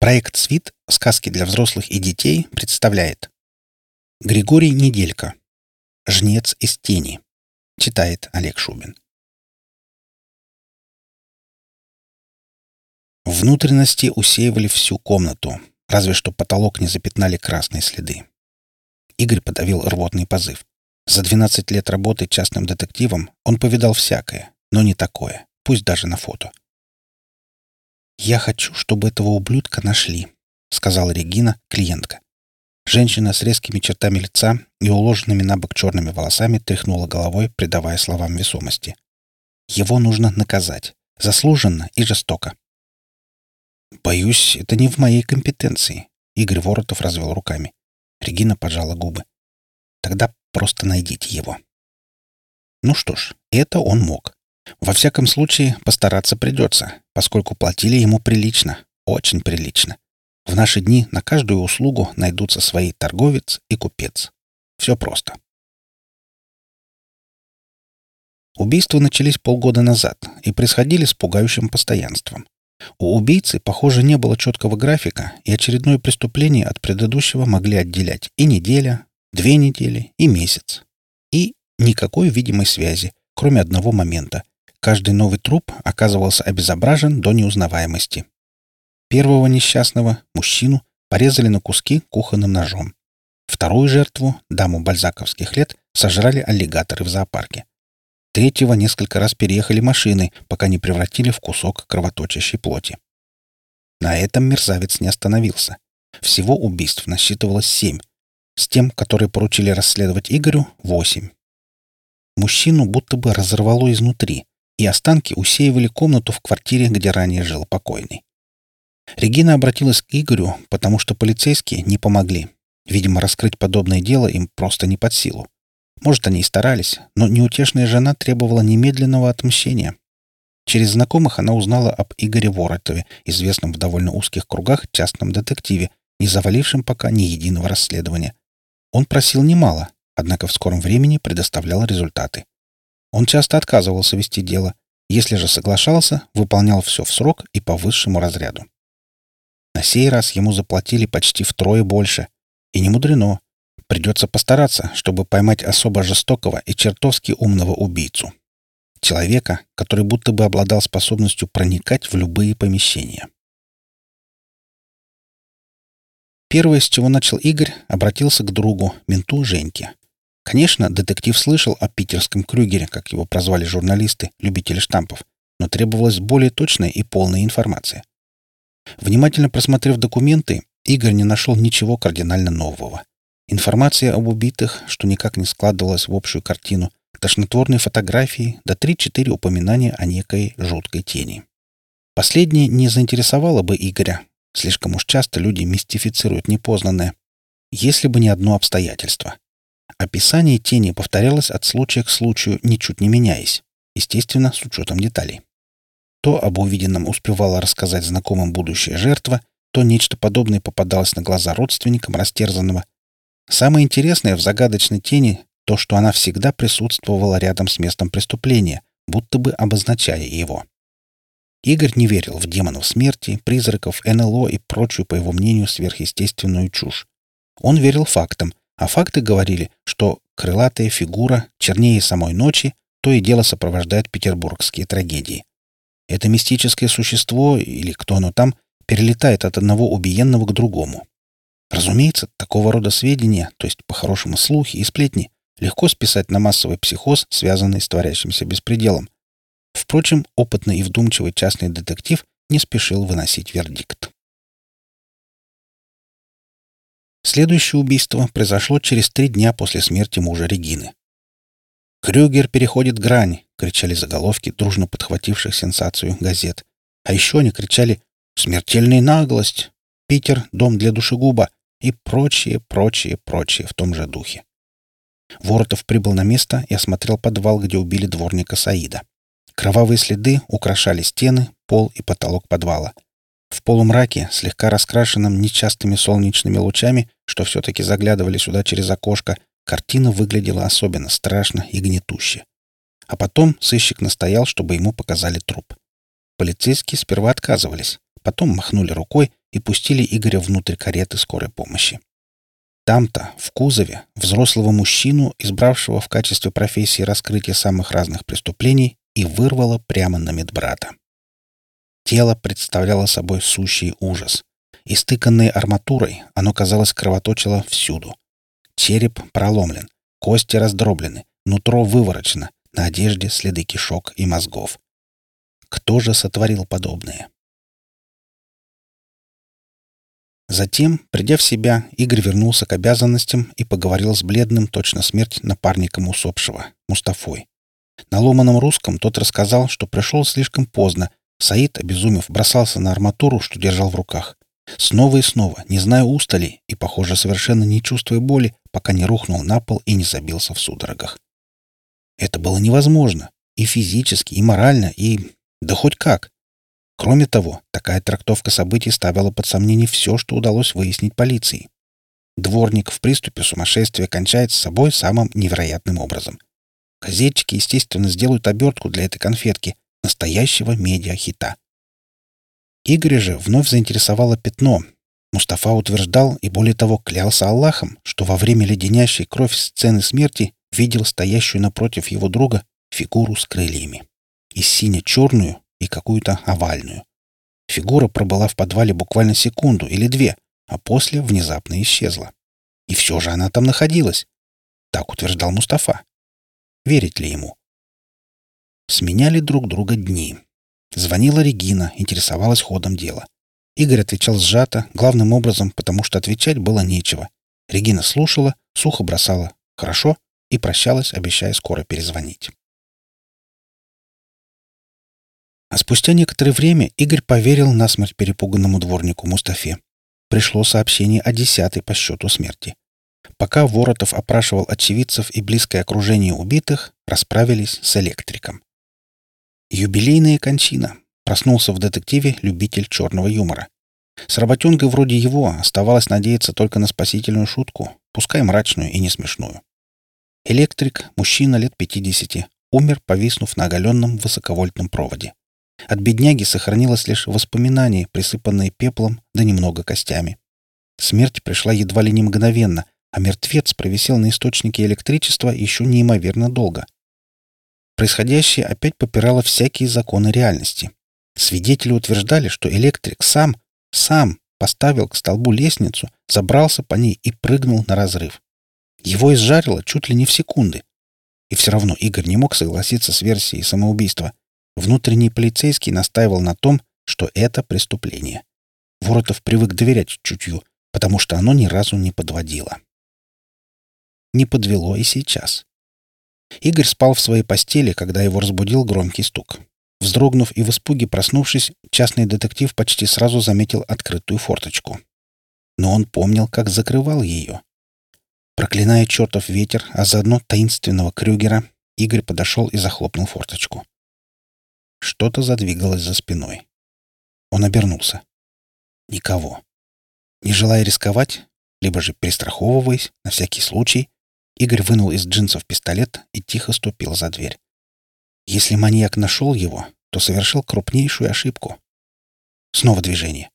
Проект «Свит. Сказки для взрослых и детей» представляет Григорий Неделько. «Жнец из тени». Читает Олег Шубин. Внутренности усеивали всю комнату, разве что потолок не запятнали красные следы. Игорь подавил рвотный позыв. За 12 лет работы частным детективом он повидал всякое, но не такое, пусть даже на фото. «Я хочу, чтобы этого ублюдка нашли», — сказала Регина, клиентка. Женщина с резкими чертами лица и уложенными на бок черными волосами тряхнула головой, придавая словам весомости. «Его нужно наказать. Заслуженно и жестоко». «Боюсь, это не в моей компетенции», — Игорь Воротов развел руками. Регина поджала губы. «Тогда просто найдите его». Ну что ж, это он мог. Во всяком случае, постараться придется, поскольку платили ему прилично, очень прилично. В наши дни на каждую услугу найдутся свои торговец и купец. Все просто. Убийства начались полгода назад и происходили с пугающим постоянством. У убийцы, похоже, не было четкого графика, и очередное преступление от предыдущего могли отделять и неделя, две недели, и месяц. И никакой видимой связи, кроме одного момента, Каждый новый труп оказывался обезображен до неузнаваемости. Первого несчастного, мужчину, порезали на куски кухонным ножом. Вторую жертву, даму бальзаковских лет, сожрали аллигаторы в зоопарке. Третьего несколько раз переехали машины, пока не превратили в кусок кровоточащей плоти. На этом мерзавец не остановился. Всего убийств насчитывалось семь. С тем, который поручили расследовать Игорю, восемь. Мужчину будто бы разорвало изнутри и останки усеивали комнату в квартире, где ранее жил покойный. Регина обратилась к Игорю, потому что полицейские не помогли. Видимо, раскрыть подобное дело им просто не под силу. Может, они и старались, но неутешная жена требовала немедленного отмщения. Через знакомых она узнала об Игоре Воротове, известном в довольно узких кругах частном детективе, не завалившем пока ни единого расследования. Он просил немало, однако в скором времени предоставлял результаты. Он часто отказывался вести дело, если же соглашался, выполнял все в срок и по высшему разряду. На сей раз ему заплатили почти втрое больше. И не мудрено. Придется постараться, чтобы поймать особо жестокого и чертовски умного убийцу. Человека, который будто бы обладал способностью проникать в любые помещения. Первое, с чего начал Игорь, обратился к другу, менту Женьке. Конечно, детектив слышал о питерском Крюгере, как его прозвали журналисты, любители штампов, но требовалась более точная и полная информация. Внимательно просмотрев документы, Игорь не нашел ничего кардинально нового. Информация об убитых, что никак не складывалась в общую картину, тошнотворные фотографии, да три-четыре упоминания о некой жуткой тени. Последнее не заинтересовало бы Игоря. Слишком уж часто люди мистифицируют непознанное. Если бы не одно обстоятельство. Описание тени повторялось от случая к случаю, ничуть не меняясь, естественно, с учетом деталей. То об увиденном успевала рассказать знакомым будущая жертва, то нечто подобное попадалось на глаза родственникам растерзанного. Самое интересное в загадочной тени то, что она всегда присутствовала рядом с местом преступления, будто бы обозначая его. Игорь не верил в демонов смерти, призраков, НЛО и прочую, по его мнению, сверхъестественную чушь. Он верил фактам, а факты говорили, что крылатая фигура чернее самой ночи то и дело сопровождает петербургские трагедии. Это мистическое существо, или кто оно там, перелетает от одного убиенного к другому. Разумеется, такого рода сведения, то есть по-хорошему слухи и сплетни, легко списать на массовый психоз, связанный с творящимся беспределом. Впрочем, опытный и вдумчивый частный детектив не спешил выносить вердикт. Следующее убийство произошло через три дня после смерти мужа Регины. «Крюгер переходит грань!» — кричали заголовки, дружно подхвативших сенсацию газет. А еще они кричали «Смертельная наглость!» «Питер, дом для душегуба!» и прочее, прочее, прочее в том же духе. Воротов прибыл на место и осмотрел подвал, где убили дворника Саида. Кровавые следы украшали стены, пол и потолок подвала — в полумраке, слегка раскрашенном нечастыми солнечными лучами, что все-таки заглядывали сюда через окошко, картина выглядела особенно страшно и гнетуще. А потом сыщик настоял, чтобы ему показали труп. Полицейские сперва отказывались, потом махнули рукой и пустили Игоря внутрь кареты скорой помощи. Там-то, в кузове, взрослого мужчину, избравшего в качестве профессии раскрытие самых разных преступлений, и вырвало прямо на медбрата. Тело представляло собой сущий ужас. Истыканное арматурой, оно, казалось, кровоточило всюду. Череп проломлен, кости раздроблены, нутро выворочено, на одежде следы кишок и мозгов. Кто же сотворил подобное? Затем, придя в себя, Игорь вернулся к обязанностям и поговорил с бледным, точно смерть, напарником усопшего, Мустафой. На ломаном русском тот рассказал, что пришел слишком поздно. Саид, обезумев, бросался на арматуру, что держал в руках. Снова и снова, не зная устали и, похоже, совершенно не чувствуя боли, пока не рухнул на пол и не забился в судорогах. Это было невозможно. И физически, и морально, и... Да хоть как. Кроме того, такая трактовка событий ставила под сомнение все, что удалось выяснить полиции. Дворник в приступе сумасшествия кончает с собой самым невероятным образом. Газетчики, естественно, сделают обертку для этой конфетки, настоящего медиахита. Игоря же вновь заинтересовало пятно. Мустафа утверждал и, более того, клялся Аллахом, что во время леденящей кровь сцены смерти видел стоящую напротив его друга фигуру с крыльями. И сине-черную, и какую-то овальную. Фигура пробыла в подвале буквально секунду или две, а после внезапно исчезла. И все же она там находилась. Так утверждал Мустафа. Верить ли ему? Сменяли друг друга дни. Звонила Регина, интересовалась ходом дела. Игорь отвечал сжато, главным образом, потому что отвечать было нечего. Регина слушала, сухо бросала «хорошо» и прощалась, обещая скоро перезвонить. А спустя некоторое время Игорь поверил насмерть перепуганному дворнику Мустафе. Пришло сообщение о десятой по счету смерти. Пока Воротов опрашивал очевидцев и близкое окружение убитых, расправились с электриком. Юбилейная кончина. Проснулся в детективе любитель черного юмора. С работенкой вроде его оставалось надеяться только на спасительную шутку, пускай мрачную и не смешную. Электрик, мужчина лет 50, умер, повиснув на оголенном высоковольтном проводе. От бедняги сохранилось лишь воспоминание, присыпанное пеплом да немного костями. Смерть пришла едва ли не мгновенно, а мертвец провисел на источнике электричества еще неимоверно долго. Происходящее опять попирало всякие законы реальности. Свидетели утверждали, что электрик сам, сам поставил к столбу лестницу, забрался по ней и прыгнул на разрыв. Его изжарило чуть ли не в секунды. И все равно Игорь не мог согласиться с версией самоубийства. Внутренний полицейский настаивал на том, что это преступление. Воротов привык доверять чутью, потому что оно ни разу не подводило. Не подвело и сейчас. Игорь спал в своей постели, когда его разбудил громкий стук. Вздрогнув и в испуге проснувшись, частный детектив почти сразу заметил открытую форточку. Но он помнил, как закрывал ее. Проклиная чертов ветер, а заодно таинственного Крюгера, Игорь подошел и захлопнул форточку. Что-то задвигалось за спиной. Он обернулся. Никого. Не желая рисковать, либо же перестраховываясь, на всякий случай, Игорь вынул из джинсов пистолет и тихо ступил за дверь. Если маньяк нашел его, то совершил крупнейшую ошибку. Снова движение.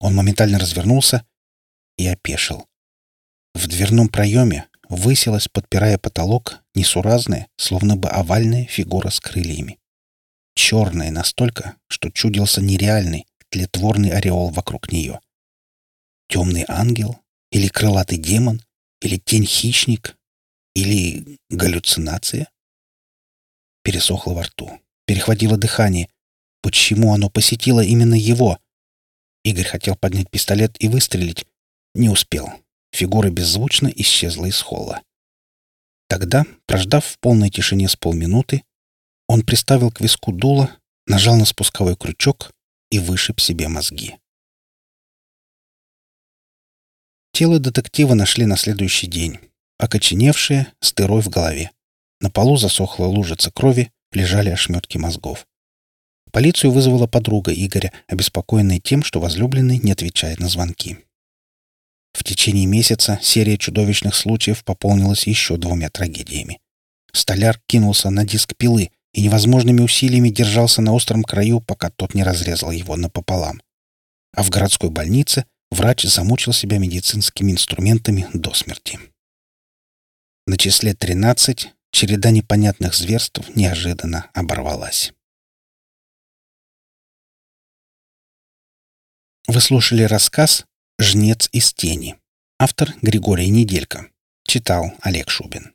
Он моментально развернулся и опешил. В дверном проеме высилась, подпирая потолок, несуразная, словно бы овальная фигура с крыльями черная настолько, что чудился нереальный, тлетворный ореол вокруг нее. Темный ангел? Или крылатый демон? Или тень-хищник? Или галлюцинация? Пересохло во рту. Перехватило дыхание. Почему оно посетило именно его? Игорь хотел поднять пистолет и выстрелить. Не успел. Фигура беззвучно исчезла из холла. Тогда, прождав в полной тишине с полминуты, он приставил к виску дуло, нажал на спусковой крючок и вышиб себе мозги. Тело детектива нашли на следующий день. Окоченевшее, с дырой в голове. На полу засохла лужица крови, лежали ошметки мозгов. Полицию вызвала подруга Игоря, обеспокоенная тем, что возлюбленный не отвечает на звонки. В течение месяца серия чудовищных случаев пополнилась еще двумя трагедиями. Столяр кинулся на диск пилы, и невозможными усилиями держался на остром краю, пока тот не разрезал его напополам. а в городской больнице врач замучил себя медицинскими инструментами до смерти. На числе 13 череда непонятных зверств неожиданно оборвалась. Вы слушали рассказ «Жнец из тени». Автор Григорий Неделько. Читал Олег Шубин.